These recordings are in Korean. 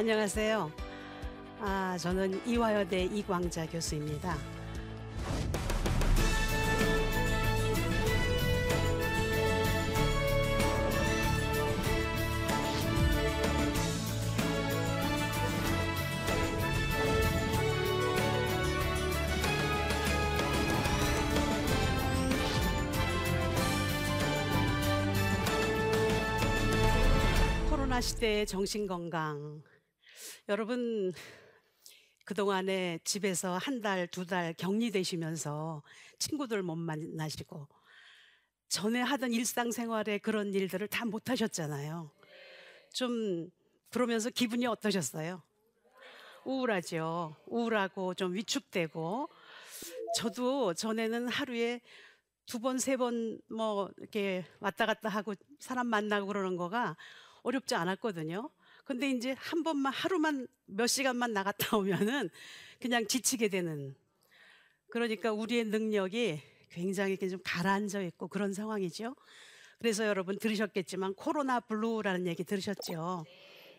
안녕하세요. 아, 저는 이화여대 이광자 교수입니다. 코로나 시대의 정신건강. 여러분, 그동안에 집에서 한 달, 두 달 격리되시면서 친구들 못 만나시고, 전에 하던 일상생활에 그런 일들을 다 못 하셨잖아요. 좀, 그러면서 기분이 어떠셨어요? 우울하죠. 우울하고 좀 위축되고, 저도 전에는 하루에 두 번, 세 번 뭐 이렇게 왔다 갔다 하고 사람 만나고 그러는 거가 어렵지 않았거든요. 근데 이제 한 번만 하루만 몇 시간만 나갔다 오면은 그냥 지치게 되는 그러니까 우리의 능력이 굉장히 좀 가라앉아 있고 그런 상황이죠. 그래서 여러분 들으셨겠지만 코로나 블루라는 얘기 들으셨죠.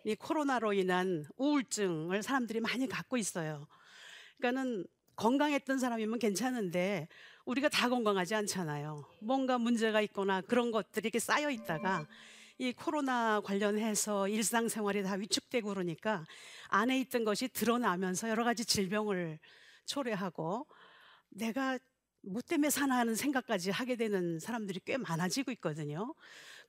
이 코로나로 인한 우울증을 사람들이 많이 갖고 있어요. 그러니까는 건강했던 사람이면 괜찮은데 우리가 다 건강하지 않잖아요. 뭔가 문제가 있거나 그런 것들이 이렇게 쌓여 있다가 이 코로나 관련해서 일상생활이 다 위축되고 그러니까 안에 있던 것이 드러나면서 여러 가지 질병을 초래하고 내가 뭐 때문에 사나 하는 생각까지 하게 되는 사람들이 꽤 많아지고 있거든요.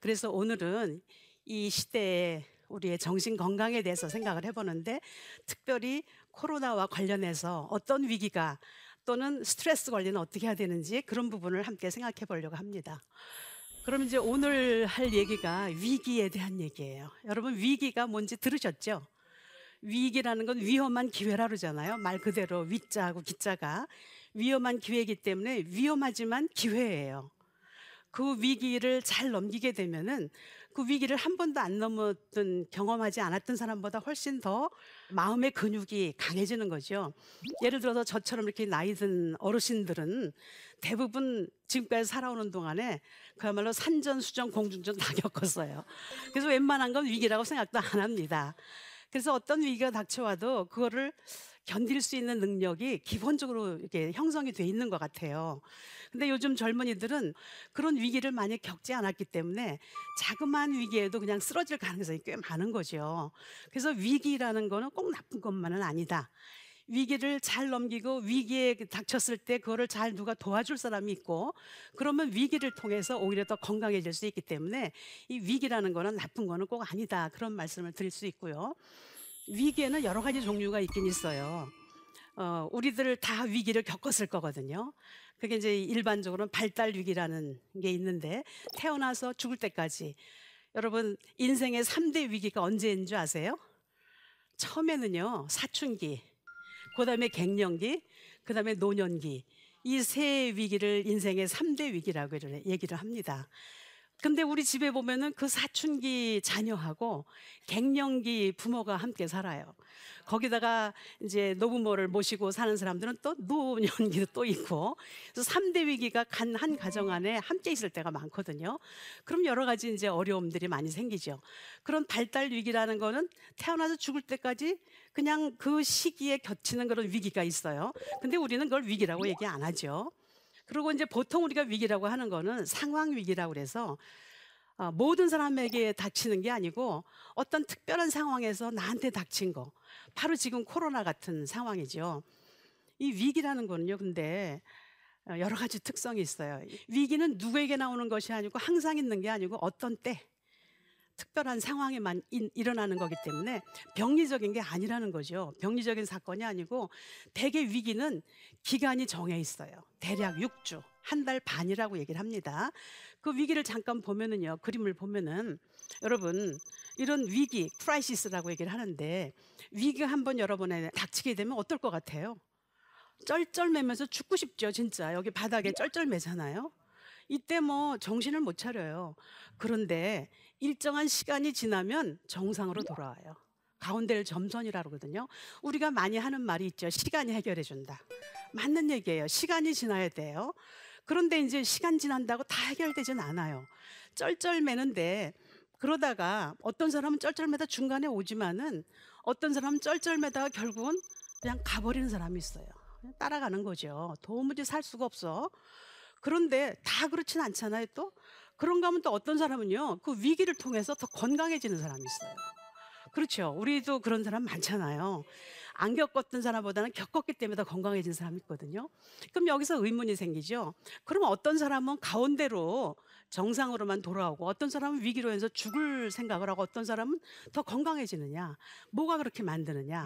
그래서 오늘은 이 시대에 우리의 정신 건강에 대해서 생각을 해보는데 특별히 코로나와 관련해서 어떤 위기가 또는 스트레스 관리는 어떻게 해야 되는지 그런 부분을 함께 생각해 보려고 합니다. 그럼 이제 오늘 할 얘기가 위기에 대한 얘기예요. 여러분 위기가 뭔지 들으셨죠? 위기라는 건 위험한 기회라 그러잖아요. 말 그대로 위자하고 기자가 위험한 기회이기 때문에 위험하지만 기회예요. 그 위기를 잘 넘기게 되면은 그 위기를 한 번도 안 넘었던 경험하지 않았던 사람보다 훨씬 더 마음의 근육이 강해지는 거죠. 예를 들어서 저처럼 이렇게 나이 든 어르신들은 대부분 지금까지 살아오는 동안에 그야말로 산전 수전 공중전 다 겪었어요. 그래서 웬만한 건 위기라고 생각도 안 합니다. 그래서 어떤 위기가 닥쳐와도 그거를 견딜 수 있는 능력이 기본적으로 이렇게 형성이 돼 있는 것 같아요. 근데 요즘 젊은이들은 그런 위기를 많이 겪지 않았기 때문에 자그마한 위기에도 그냥 쓰러질 가능성이 꽤 많은 거죠. 그래서 위기라는 거는 꼭 나쁜 것만은 아니다. 위기를 잘 넘기고 위기에 닥쳤을 때 그거를 잘 누가 도와줄 사람이 있고 그러면 위기를 통해서 오히려 더 건강해질 수 있기 때문에 이 위기라는 거는 나쁜 거는 꼭 아니다. 그런 말씀을 드릴 수 있고요. 위기에는 여러 가지 종류가 있긴 있어요. 어, 우리들 다 위기를 겪었을 거거든요. 그게 이제 일반적으로는 발달 위기라는 게 있는데 태어나서 죽을 때까지 여러분 인생의 3대 위기가 언제인 줄 아세요? 처음에는요 사춘기, 그 다음에 갱년기, 그 다음에 노년기 이 세 위기를 인생의 3대 위기라고 얘기를 합니다. 근데 우리 집에 보면은 그 사춘기 자녀하고 갱년기 부모가 함께 살아요. 거기다가 이제 노부모를 모시고 사는 사람들은 또 노년기도 또 있고 그래서 3대 위기가 간 한 가정 안에 함께 있을 때가 많거든요. 그럼 여러 가지 이제 어려움들이 많이 생기죠. 그런 발달 위기라는 거는 태어나서 죽을 때까지 그냥 그 시기에 겹치는 그런 위기가 있어요. 근데 우리는 그걸 위기라고 얘기 안 하죠. 그리고 이제 보통 우리가 위기라고 하는 거는 상황 위기라고 그래서 어, 모든 사람에게 닥치는 게 아니고 어떤 특별한 상황에서 나한테 닥친 거. 바로 지금 코로나 같은 상황이죠. 이 위기라는 거는요, 근데 어, 여러 가지 특성이 있어요. 위기는 누구에게 나오는 것이 아니고 항상 있는 게 아니고 어떤 때, 특별한 상황에만 일어나는 거기 때문에 병리적인 게 아니라는 거죠. 병리적인 사건이 아니고 대개 위기는 기간이 정해 있어요. 대략 6주, 한 달 반이라고 얘기를 합니다. 그 위기를 잠깐 보면은요, 그림을 보면은 여러분 이런 위기, crisis라고 얘기를 하는데 위기가 한번 여러분에 닥치게 되면 어떨 것 같아요? 쩔쩔매면서 죽고 싶죠, 진짜. 여기 바닥에 쩔쩔매잖아요. 이때 뭐 정신을 못 차려요. 그런데 일정한 시간이 지나면 정상으로 돌아와요. 가운데를 점선이라고 그러거든요. 우리가 많이 하는 말이 있죠. 시간이 해결해 준다. 맞는 얘기예요. 시간이 지나야 돼요. 그런데 이제 시간 지난다고 다 해결되진 않아요. 쩔쩔매는데 그러다가 어떤 사람은 쩔쩔매다 중간에 오지만은 어떤 사람은 쩔쩔매다가 결국은 그냥 가버리는 사람이 있어요. 그냥 따라가는 거죠. 도무지 살 수가 없어. 그런데 다 그렇진 않잖아요. 또 그런가 하면 또 어떤 사람은요 그 위기를 통해서 더 건강해지는 사람이 있어요. 그렇죠. 우리도 그런 사람 많잖아요. 안 겪었던 사람보다는 겪었기 때문에 더 건강해진 사람이 있거든요. 그럼 여기서 의문이 생기죠. 그럼 어떤 사람은 가운데로 정상으로만 돌아오고 어떤 사람은 위기로 해서 죽을 생각을 하고 어떤 사람은 더 건강해지느냐? 뭐가 그렇게 만드느냐?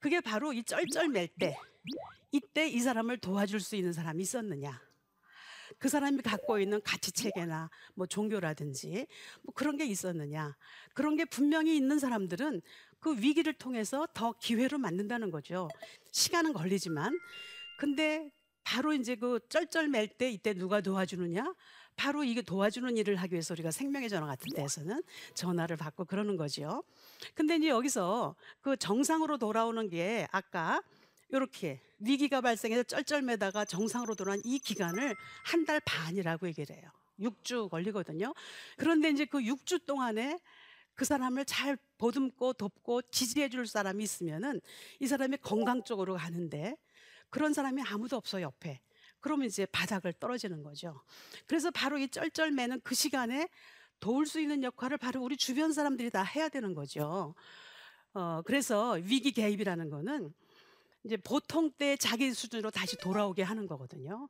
그게 바로 이 쩔쩔맬 때 이때 이 사람을 도와줄 수 있는 사람이 있었느냐? 그 사람이 갖고 있는 가치 체계나 뭐 종교라든지 뭐 그런 게 있었느냐? 그런 게 분명히 있는 사람들은 그 위기를 통해서 더 기회로 만든다는 거죠. 시간은 걸리지만 근데 바로 이제 그 쩔쩔맬 때 이때 누가 도와주느냐? 바로 이게 도와주는 일을 하기 위해서 우리가 생명의 전화 같은 데에서는 전화를 받고 그러는 거죠. 근데 이제 여기서 그 정상으로 돌아오는 게 아까 이렇게 위기가 발생해서 쩔쩔매다가 정상으로 돌아온 이 기간을 한 달 반이라고 얘기를 해요. 6주 걸리거든요. 그런데 이제 그 6주 동안에 그 사람을 잘 보듬고 돕고 지지해 줄 사람이 있으면은 이 사람이 건강 쪽으로 가는데 그런 사람이 아무도 없어 옆에. 그러면 이제 바닥을 떨어지는 거죠. 그래서 바로 이 쩔쩔매는 그 시간에 도울 수 있는 역할을 바로 우리 주변 사람들이 다 해야 되는 거죠. 어, 그래서 위기 개입이라는 거는 이제 보통 때 자기 수준으로 다시 돌아오게 하는 거거든요.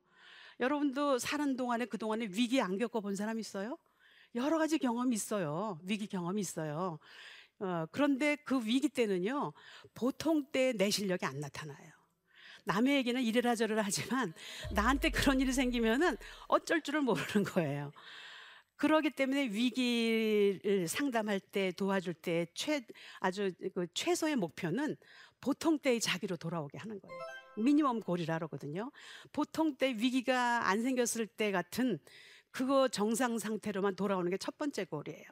여러분도 사는 동안에 그동안에 위기 안 겪어본 사람 있어요? 여러 가지 경험이 있어요. 위기 경험이 있어요. 어, 그런데 그 위기 때는요, 보통 때 내 실력이 안 나타나요. 남의 얘기는 이래라 저래라 하지만 나한테 그런 일이 생기면은 어쩔 줄을 모르는 거예요. 그러기 때문에 위기를 상담할 때 도와줄 때 최, 아주 그 최소의 목표는 보통 때의 자기로 돌아오게 하는 거예요. 미니멈 골이라 그러거든요. 보통 때 위기가 안 생겼을 때 같은 그거 정상 상태로만 돌아오는 게 첫 번째 골이에요.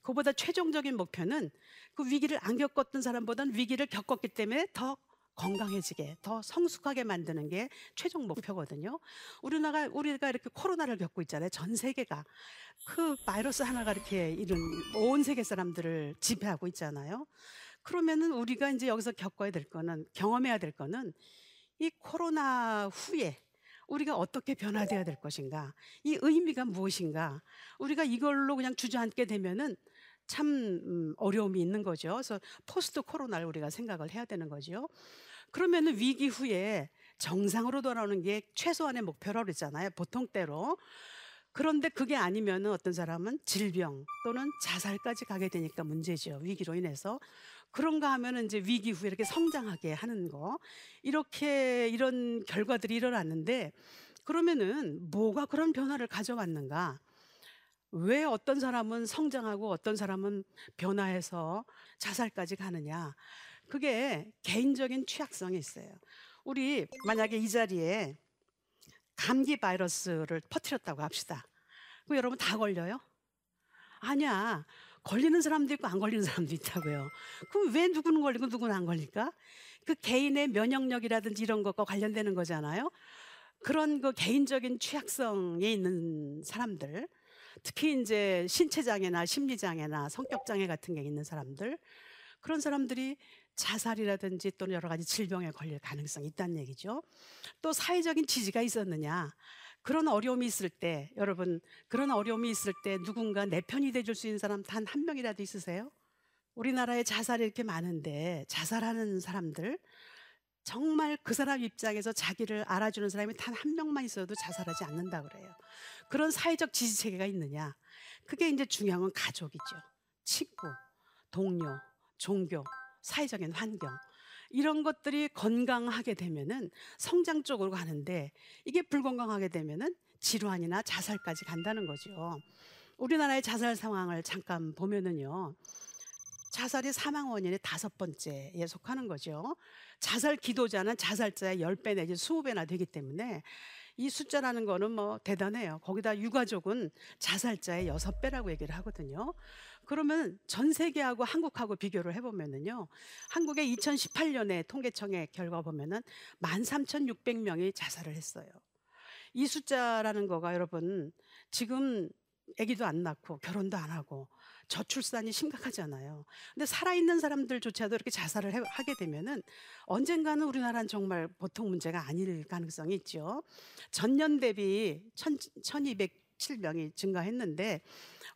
그보다 최종적인 목표는 그 위기를 안 겪었던 사람보다는 위기를 겪었기 때문에 더 건강해지게 더 성숙하게 만드는 게 최종 목표거든요. 우리나라 우리가 이렇게 코로나를 겪고 있잖아요. 전 세계가 그 바이러스 하나가 이렇게 이런 온 세계 사람들을 지배하고 있잖아요. 그러면은 우리가 이제 여기서 겪어야 될 거는 경험해야 될 거는 이 코로나 후에 우리가 어떻게 변화되어야 될 것인가? 이 의미가 무엇인가? 우리가 이걸로 그냥 주저앉게 되면은 참 음, 어려움이 있는 거죠. 그래서 포스트 코로나를 우리가 생각을 해야 되는 거죠. 그러면은 위기 후에 정상으로 돌아오는 게 최소한의 목표라고 그랬잖아요. 보통 때로. 그런데 그게 아니면은 어떤 사람은 질병 또는 자살까지 가게 되니까 문제죠. 위기로 인해서. 그런가 하면은 이제 위기 후에 이렇게 성장하게 하는 거. 이렇게 이런 결과들이 일어났는데 그러면은 뭐가 그런 변화를 가져왔는가? 왜 어떤 사람은 성장하고 어떤 사람은 변화해서 자살까지 가느냐? 그게 개인적인 취약성이 있어요. 우리 만약에 이 자리에 감기 바이러스를 퍼뜨렸다고 합시다. 그 여러분 다 걸려요? 아니야. 걸리는 사람도 있고 안 걸리는 사람도 있다고요. 그럼 왜 누구는 걸리고 누구는 안 걸릴까? 그 개인의 면역력이라든지 이런 것과 관련되는 거잖아요. 그런 그 개인적인 취약성에 있는 사람들, 특히 이제 신체 장애나 심리 장애나 성격 장애 같은 게 있는 사람들, 그런 사람들이 자살이라든지 또는 여러 가지 질병에 걸릴 가능성이 있다는 얘기죠. 또 사회적인 지지가 있었느냐? 그런 어려움이 있을 때, 여러분, 그런 어려움이 있을 때 누군가 내 편이 돼줄 수 있는 사람 단 한 명이라도 있으세요? 우리나라에 자살이 이렇게 많은데, 자살하는 사람들, 정말 그 사람 입장에서 자기를 알아주는 사람이 단 한 명만 있어도 자살하지 않는다 그래요. 그런 사회적 지지 체계가 있느냐? 그게 이제 중요한 건 가족이죠. 친구, 동료, 종교, 사회적인 환경. 이런 것들이 건강하게 되면은 성장 쪽으로 가는데 이게 불건강하게 되면은 질환이나 자살까지 간다는 거죠. 우리나라의 자살 상황을 잠깐 보면은요. 자살이 사망 원인의 다섯 번째에 속하는 거죠. 자살 기도자는 자살자의 10배 내지 20배나 되기 때문에 이 숫자라는 거는 뭐 대단해요. 거기다 유가족은 자살자의 6배라고 얘기를 하거든요. 그러면 전 세계하고 한국하고 비교를 해보면은요. 한국의 2018년에 통계청의 결과 보면은 13,600명이 자살을 했어요. 이 숫자라는 거가 여러분 지금 아기도 안 낳고 결혼도 안 하고 저출산이 심각하잖아요. 근데 살아있는 사람들조차도 이렇게 자살을 해, 하게 되면은 언젠가는 우리나라는 정말 보통 문제가 아닐 가능성이 있죠. 전년 대비 1207명이 증가했는데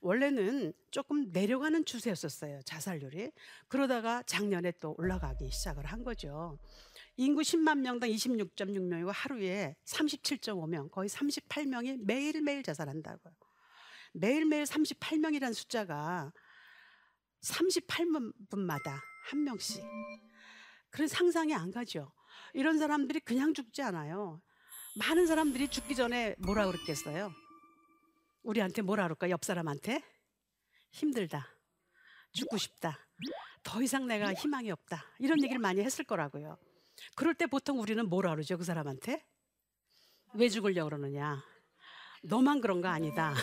원래는 조금 내려가는 추세였었어요. 자살률이. 그러다가 작년에 또 올라가기 시작을 한 거죠. 인구 10만 명당 26.6명이고 하루에 37.5명, 거의 38명이 매일매일 자살한다고요. 매일매일 38명이라는 숫자가 38분마다 한 명씩. 그런 상상이 안 가죠. 이런 사람들이 그냥 죽지 않아요. 많은 사람들이 죽기 전에 뭐라 그랬겠어요? 우리한테 뭐라 그럴까? 옆 사람한테? 힘들다. 죽고 싶다. 더 이상 내가 희망이 없다. 이런 얘기를 많이 했을 거라고요. 그럴 때 보통 우리는 뭐라 그러죠? 그 사람한테? 왜 죽으려고 그러느냐? 너만 그런 거 아니다.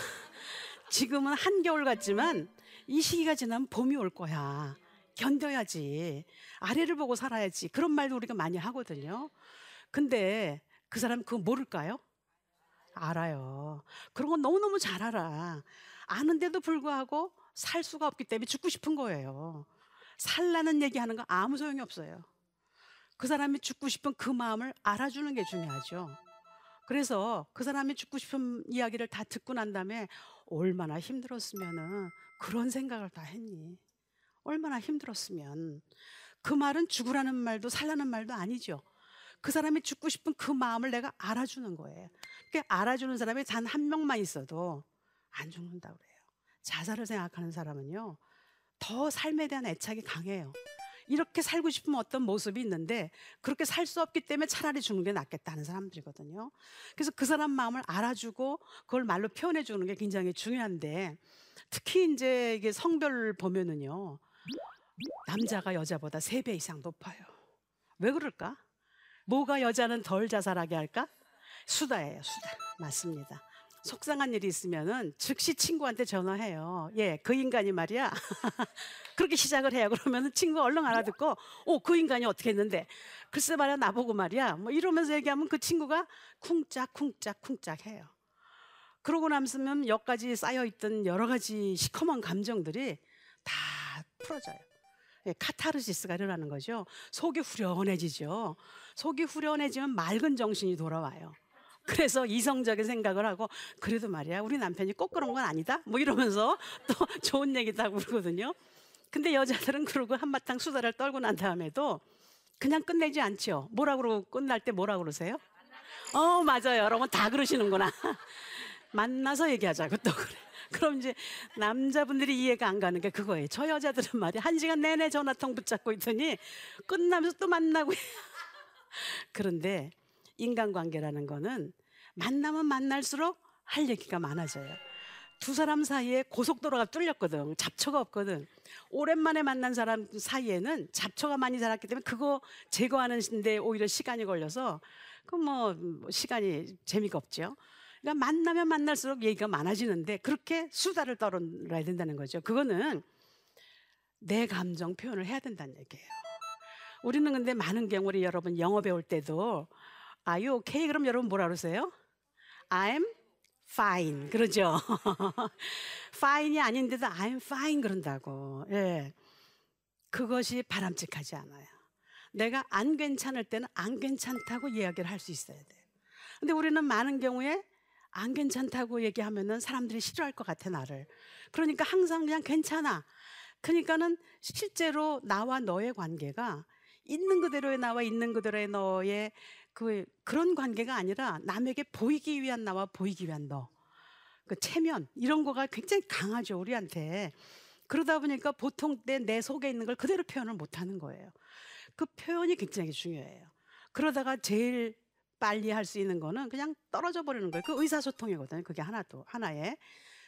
지금은 한겨울 같지만 이 시기가 지나면 봄이 올 거야. 견뎌야지. 아래를 보고 살아야지. 그런 말도 우리가 많이 하거든요. 근데 그 사람 그거 모를까요? 알아요. 그런 건 너무너무 잘 알아. 아는데도 불구하고 살 수가 없기 때문에 죽고 싶은 거예요. 살라는 얘기 하는 거 아무 소용이 없어요. 그 사람이 죽고 싶은 그 마음을 알아주는 게 중요하죠. 그래서 그 사람이 죽고 싶은 이야기를 다 듣고 난 다음에 얼마나 힘들었으면은 그런 생각을 다 했니? 얼마나 힘들었으면 그 말은 죽으라는 말도 살라는 말도 아니죠. 그 사람이 죽고 싶은 그 마음을 내가 알아주는 거예요. 그 알아주는 사람이 단 한 명만 있어도 안 죽는다 그래요. 자살을 생각하는 사람은요, 더 삶에 대한 애착이 강해요. 이렇게 살고 싶으면 어떤 모습이 있는데 그렇게 살 수 없기 때문에 차라리 죽는 게 낫겠다는 사람들이거든요. 그래서 그 사람 마음을 알아주고 그걸 말로 표현해 주는 게 굉장히 중요한데 특히 이제 이게 성별을 보면은요. 남자가 여자보다 세 배 이상 높아요. 왜 그럴까? 뭐가 여자는 덜 자살하게 할까? 수다예요, 수다. 맞습니다. 속상한 일이 있으면은 즉시 친구한테 전화해요. 예, 그 인간이 말이야. 그렇게 시작을 해요. 그러면은 친구가 얼른 알아듣고, 오, 그 인간이 어떻게 했는데? 글쎄 말이야, 나보고 말이야. 뭐 이러면서 얘기하면 그 친구가 쿵짝 쿵짝 쿵짝 해요. 그러고 남으면 여기까지 쌓여있던 여러 가지 시커먼 감정들이 다 풀어져요. 예, 카타르시스가 일어나는 거죠. 속이 후련해지죠. 속이 후련해지면 맑은 정신이 돌아와요. 그래서 이성적인 생각을 하고 그래도 말이야 우리 남편이 꼭 그런 건 아니다? 뭐 이러면서 또 좋은 하고 그러거든요. 근데 여자들은 그러고 한바탕 수다를 떨고 난 다음에도 그냥 끝내지 않죠. 뭐라 그러고 끝날 때 뭐라 그러세요? 어 맞아요. 여러분 다 그러시는구나. 만나서 얘기하자고 또 그래. 그럼 이제 남자분들이 이해가 안 가는 게 그거예요. 저 여자들은 말이야 한 시간 내내 전화통 붙잡고 있더니 끝나면서 또 만나고 그런데 인간관계라는 거는 만나면 만날수록 할 얘기가 많아져요. 두 사람 사이에 고속도로가 뚫렸거든. 잡초가 없거든. 오랜만에 만난 사람 사이에는 잡초가 많이 자랐기 때문에 그거 제거하는데 오히려 시간이 걸려서 그 뭐 시간이 재미가 없죠. 그러니까 만나면 만날수록 얘기가 많아지는데 그렇게 수다를 떨어야 된다는 거죠. 그거는 내 감정 표현을 해야 된다는 얘기예요. 우리는 근데 많은 경우 우 여러분 영어 배울 때도 Are you okay? 그럼 여러분 뭐라 그러세요? I'm fine. 그러죠. fine이 아닌데도 I'm fine 그런다고. 예. 그것이 바람직하지 않아요. 내가 안 괜찮을 때는 안 괜찮다고 이야기를 할 수 있어야 돼요. 근데 우리는 많은 경우에 안 괜찮다고 얘기하면은 사람들이 싫어할 것 같아, 나를. 그러니까 항상 그냥 괜찮아. 그러니까는 실제로 나와 너의 관계가 있는 그대로의 나와 있는 그대로의 너의 그 그런 관계가 아니라 남에게 보이기 위한 나와 보이기 위한 너. 그 체면 이런 거가 굉장히 강하죠 우리한테. 그러다 보니까 보통 때 내 속에 있는 걸 그대로 표현을 못 하는 거예요. 그 표현이 굉장히 중요해요. 그러다가 제일 빨리 할 수 있는 거는 그냥 떨어져 버리는 거예요. 그 의사소통이거든요. 그게 하나도 하나에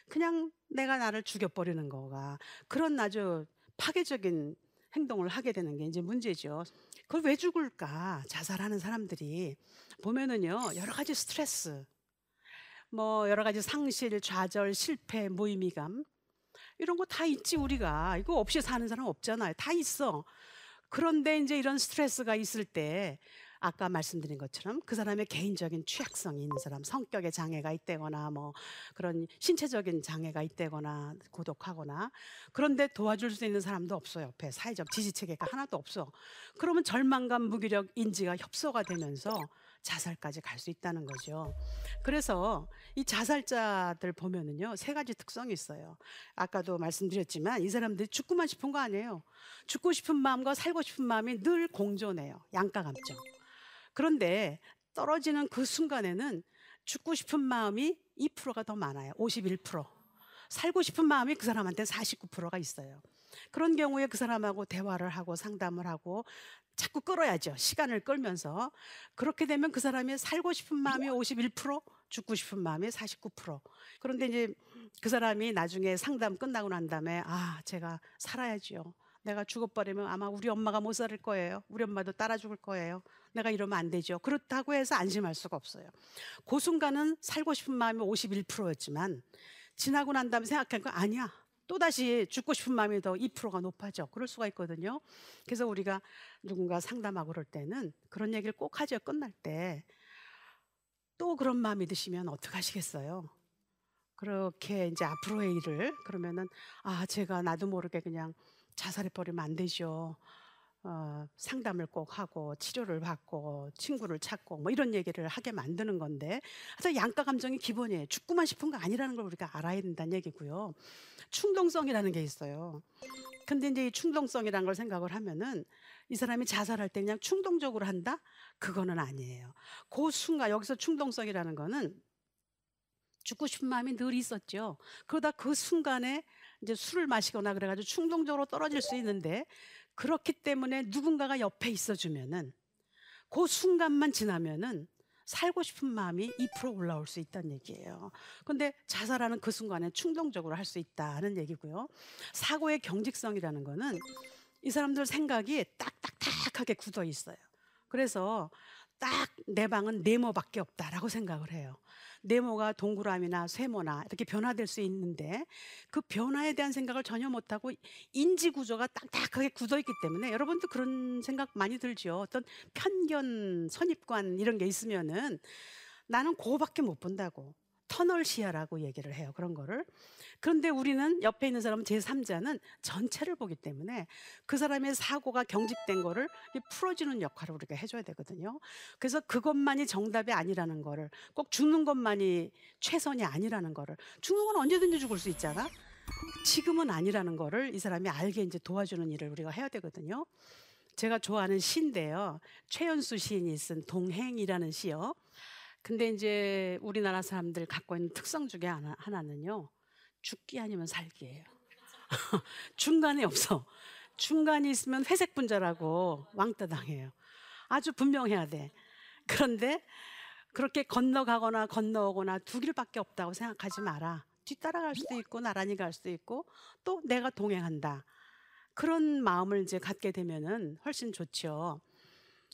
그냥 내가 나를 죽여버리는 거가 그런 아주 파괴적인 행동을 하게 되는 게 이제 문제죠. 그걸 왜 죽을까? 자살하는 사람들이 보면은요, 여러 가지 스트레스, 뭐 여러 가지 상실, 좌절, 실패, 무의미감 이런 거 다 있지 우리가 이거 없이 사는 사람 없잖아요. 다 있어. 그런데 이제 이런 스트레스가 있을 때 아까 말씀드린 것처럼 그 사람의 개인적인 취약성이 있는 사람, 성격에 장애가 있다거나 뭐 그런 신체적인 장애가 있다거나 고독하거나 그런데 도와줄 수 있는 사람도 없어 옆에 사회적 지지 체계가 하나도 없어. 그러면 절망감, 무기력, 인지가 협소가 되면서 자살까지 갈 수 있다는 거죠. 그래서 이 자살자들 보면은요 세 가지 특성이 있어요. 아까도 말씀드렸지만 이 사람들이 죽고만 싶은 거 아니에요. 죽고 싶은 마음과 살고 싶은 마음이 늘 공존해요. 양가 감정. 그런데 떨어지는 그 순간에는 죽고 싶은 마음이 2%가 더 많아요. 51%. 살고 싶은 마음이 그 사람한테 49%가 있어요. 그런 경우에 그 사람하고 대화를 하고 상담을 하고 자꾸 끌어야죠. 시간을 끌면서. 그렇게 되면 그 사람이 살고 싶은 마음이 51%, 죽고 싶은 마음이 49%. 그런데 이제 그 사람이 나중에 상담 끝나고 난 다음에 아, 제가 살아야지요. 내가 죽어버리면 아마 우리 엄마가 못살 거예요. 우리 엄마도 따라 죽을 거예요. 내가 이러면 안 되죠. 그렇다고 해서 안심할 수가 없어요. 그 순간은 살고 싶은 마음이 51%였지만 지나고 난 다음에 생각하니까 아니야. 또다시 죽고 싶은 마음이 더 2%가 높아져. 그럴 수가 있거든요. 그래서 우리가 누군가 상담하고 그럴 때는 그런 얘기를 꼭 하죠. 끝날 때. 또 그런 마음이 드시면 어떡하시겠어요? 그렇게 이제 앞으로의 일을 그러면은 아, 제가 나도 모르게 그냥 자살해 버리면 안 되죠. 어, 상담을 꼭 하고 치료를 받고 친구를 찾고 뭐 이런 얘기를 하게 만드는 건데 하여튼 양가 감정이 기본이에요. 죽고만 싶은 거 아니라는 걸 우리가 알아야 된다는 얘기고요. 충동성이라는 게 있어요. 근데 이제 이 충동성이라는 걸 생각을 하면은 이 사람이 자살할 때 그냥 충동적으로 한다? 그거는 아니에요. 그 순간 여기서 충동성이라는 거는 죽고 싶은 마음이 늘 있었죠. 그러다 그 순간에 이제 술을 마시거나 그래가지고 충동적으로 떨어질 수 있는데 그렇기 때문에 누군가가 옆에 있어주면은 그 순간만 지나면은 살고 싶은 마음이 2% 올라올 수 있다는 얘기예요. 근데 자살하는 그 순간에 충동적으로 할 수 있다는 얘기고요. 사고의 경직성이라는 거는 이 사람들 생각이 딱딱딱하게 굳어 있어요. 그래서 딱 내 방은 네모밖에 없다라고 생각을 해요. 네모가 동그라미나 세모나 이렇게 변화될 수 있는데 그 변화에 대한 생각을 전혀 못하고 인지 구조가 딱딱하게 굳어 있기 때문에 여러분도 그런 생각 많이 들죠. 어떤 편견, 선입관 이런 게 있으면은 나는 그거밖에 못 본다고. 터널 시야라고 얘기를 해요. 그런 거를. 그런데 우리는 옆에 있는 사람은 제3자는 전체를 보기 때문에 그 사람의 사고가 경직된 거를 풀어주는 역할을 우리가 해줘야 되거든요. 그래서 그것만이 정답이 아니라는 거를 꼭 죽는 것만이 최선이 아니라는 거를 죽는 건 언제든지 죽을 수 있잖아. 지금은 아니라는 거를 이 사람이 알게 이제 도와주는 일을 우리가 해야 되거든요. 제가 좋아하는 시인데요. 최연수 시인이 쓴 동행이라는 시요. 근데 이제 우리나라 사람들 갖고 있는 특성 중에 하나, 하나는요. 죽기 아니면 살기예요. 중간에 없어. 중간이 있으면 회색 분자라고 왕따 당해요. 아주 분명해야 돼. 그런데 그렇게 건너가거나 건너오거나 두 길밖에 없다고 생각하지 마라. 뒤따라갈 수도 있고 나란히 갈 수도 있고 또 내가 동행한다. 그런 마음을 이제 갖게 되면은 훨씬 좋죠.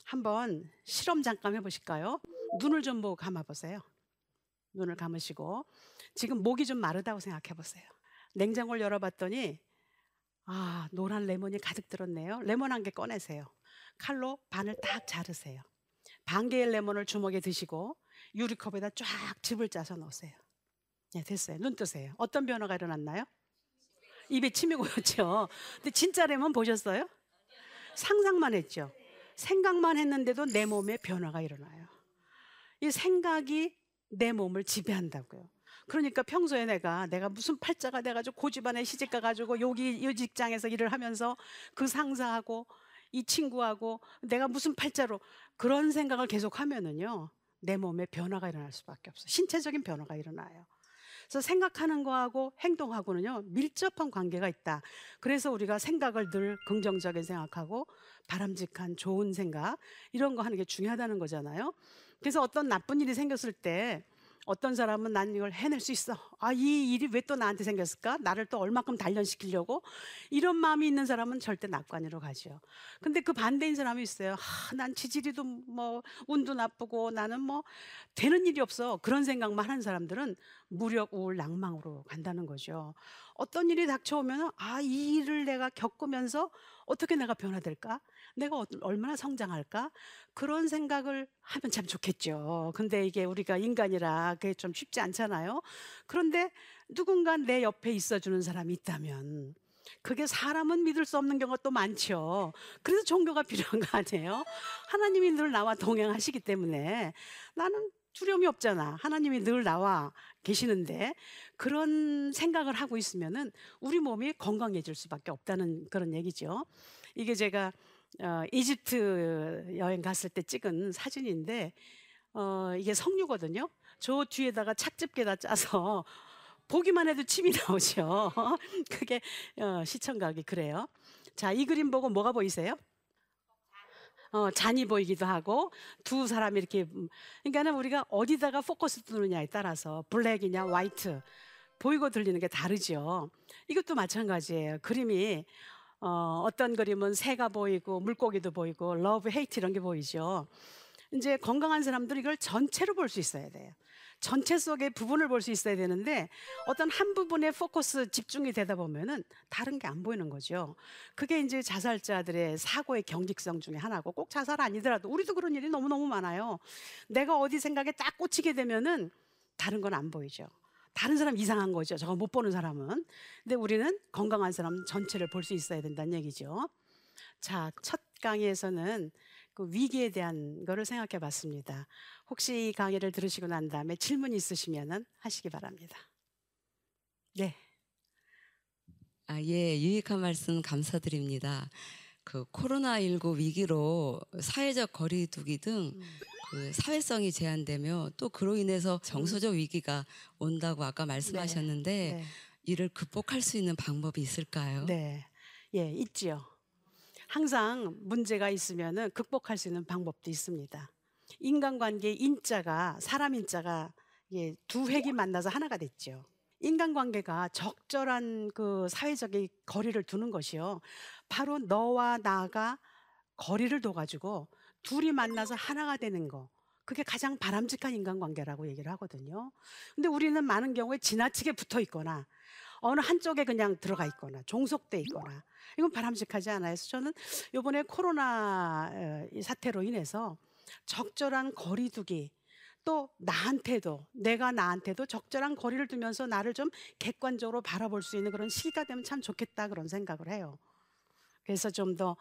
한번 실험 잠깐 해보실까요? 눈을 좀 보고 감아 보세요. 눈을 감으시고 지금 목이 좀 마르다고 생각해 보세요. 냉장고를 열어봤더니 아 노란 레몬이 가득 들었네요. 레몬 한 개 꺼내세요. 칼로 반을 딱 자르세요. 반 개의 레몬을 주먹에 드시고 유리컵에다 쫙 즙을 짜서 넣으세요. 네, 됐어요. 눈 뜨세요. 어떤 변화가 일어났나요? 입에 침이 고였죠. 근데 진짜 레몬 보셨어요? 상상만 했죠. 생각만 했는데도 내 몸에 변화가 일어나요. 이 생각이 내 몸을 지배한다고요. 그러니까 평소에 내가 내가 무슨 팔자가 돼가지고 고집안에 시집 가 가지고 여기 이 직장에서 일을 하면서 그 상사하고 이 친구하고 내가 무슨 팔자로 그런 생각을 계속 하면은요 내 몸에 변화가 일어날 수밖에 없어. 신체적인 변화가 일어나요. 그래서 생각하는 거하고 행동하고는요 밀접한 관계가 있다. 그래서 우리가 생각을 늘 긍정적인 생각하고 바람직한 좋은 생각 이런 거 하는 게 중요하다는 거잖아요. 그래서 어떤 나쁜 일이 생겼을 때 어떤 사람은 난 이걸 해낼 수 있어. 아, 이 일이 왜 또 나한테 생겼을까? 나를 또 얼마큼 단련시키려고? 이런 마음이 있는 사람은 절대 낙관으로 가죠. 근데 그 반대인 사람이 있어요. 아, 난 지지리도 뭐, 운도 나쁘고 나는 뭐, 되는 일이 없어. 그런 생각만 하는 사람들은 무력, 우울, 낭망으로 간다는 거죠. 어떤 일이 닥쳐오면 아, 이 일을 내가 겪으면서 어떻게 내가 변화될까? 내가 어- 얼마나 성장할까? 그런 생각을 하면 참 좋겠죠. 근데 이게 우리가 인간이라 그게 좀 쉽지 않잖아요. 그런데 누군가 내 옆에 있어주는 사람이 있다면 그게 사람은 믿을 수 없는 경우가 또 많죠. 그래서 종교가 필요한 거 아니에요? 하나님이 늘 나와 동행하시기 때문에 나는 두려움이 없잖아. 하나님이 늘 나와 계시는데 그런 생각을 하고 있으면은 우리 몸이 건강해질 수밖에 없다는 그런 얘기죠. 이게 제가 어, 이집트 여행 갔을 때 찍은 사진인데 어, 이게 석류거든요. 저 뒤에다가 착즙게다 짜서 보기만 해도 침이 나오죠. 그게 어, 시청각이 그래요. 자, 이 그림 보고 뭐가 보이세요? 어, 잔이 보이기도 하고 두 사람이 이렇게 음, 그러니까는 우리가 어디다가 포커스 두느냐에 따라서 black이냐 white 보이고 들리는 게 다르죠. 이것도 마찬가지예요. 그림이 어, 어떤 그림은 새가 보이고 물고기도 보이고 love hate 이런 게 보이죠. 이제 건강한 사람들은 이걸 전체로 볼 수 있어야 돼요. 전체 속의 부분을 볼 수 있어야 되는데 어떤 한 부분에 포커스 집중이 되다 보면은 다른 게 안 보이는 거죠. 그게 이제 자살자들의 사고의 경직성 중에 하나고 꼭 자살 아니더라도 우리도 그런 일이 너무너무 많아요. 내가 어디 생각에 딱 꽂히게 되면은 다른 건 안 보이죠. 다른 사람 이상한 거죠. 저거 못 보는 사람은. 근데 우리는 건강한 사람 전체를 볼 수 있어야 된다는 얘기죠. 자, 첫 강의에서는 그 위기에 대한 거를 생각해 봤습니다. 혹시 이 강의를 들으시고 난 다음에 질문 있으시면 하시기 바랍니다. 네. 아, 예, 유익한 말씀 감사드립니다. 그 코로나19 위기로 사회적 거리두기 등 그 사회성이 제한되며 또 그로 인해서 정서적 위기가 온다고 아까 말씀하셨는데 네. 이를 극복할 수 있는 방법이 있을까요? 네. 예, 있지요. 항상 문제가 있으면은 극복할 수 있는 방법도 있습니다. 인간관계 인자가 사람 인자가 예, 두 획이 만나서 하나가 됐죠. 인간관계가 적절한 그 사회적인 거리를 두는 것이요. 바로 너와 나가 거리를 둬가지고 둘이 만나서 하나가 되는 거. 그게 가장 바람직한 인간관계라고 얘기를 하거든요. 근데 우리는 많은 경우에 지나치게 붙어 있거나 어느 한쪽에 그냥 들어가 있거나 종속돼 있거나 이건 바람직하지 않아요. 그래서 저는 이번에 코로나 어, 이 사태로 인해서 적절한 거리두기 또 나한테도 내가 나한테도 적절한 거리를 두면서 나를 좀 객관적으로 바라볼 수 있는 그런 시기가 되면 참 좋겠다 그런 생각을 해요. 그래서 좀더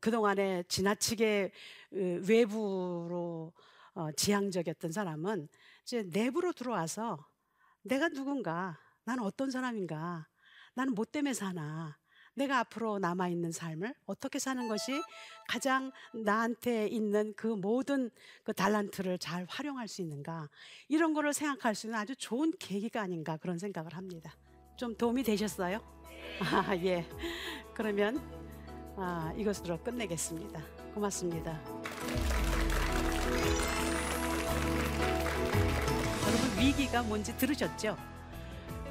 그동안에 지나치게 어, 외부로 어, 지향적이었던 사람은 이제 내부로 들어와서 내가 누군가, 나는 어떤 사람인가, 나는 뭐 때문에 사나, 내가 앞으로 남아있는 삶을 어떻게 사는 것이 가장 나한테 있는 그 모든 그 달란트를 잘 활용할 수 있는가, 이런 거를 생각할 수 있는 아주 좋은 계기가 아닌가 그런 생각을 합니다. 좀 도움이 되셨어요? 아, 예. 그러면 아, 이것으로 끝내겠습니다. 고맙습니다. 여러분 위기가 뭔지 들으셨죠?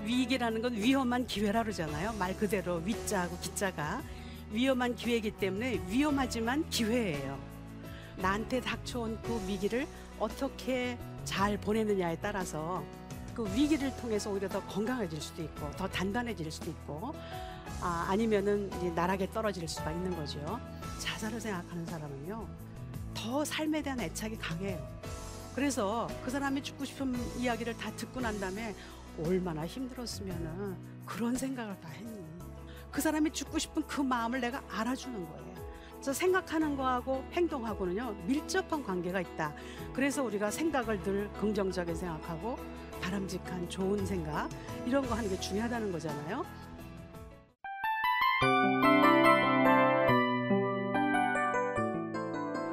위기라는 건 위험한 기회라 그러잖아요. 말 그대로 위자하고 기자가 위험한 기회이기 때문에 위험하지만 기회예요. 나한테 닥쳐온 그 위기를 어떻게 잘 보내느냐에 따라서 그 위기를 통해서 오히려 더 건강해질 수도 있고 더 단단해질 수도 있고 아, 아니면은 이제 나락에 떨어질 수가 있는 거죠. 자살을 생각하는 사람은요 더 삶에 대한 애착이 강해요. 그래서 그 사람이 죽고 싶은 이야기를 다 듣고 난 다음에 얼마나 힘들었으면은 그런 생각을 다 했니. 그 사람이 죽고 싶은 그 마음을 내가 알아주는 거예요. 그래서 생각하는 거하고 행동하고는요 밀접한 관계가 있다. 그래서 우리가 생각을 늘 긍정적인 생각하고 바람직한 좋은 생각 이런 거 하는 게 중요하다는 거잖아요.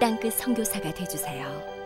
땅끝 선교사가 되주세요.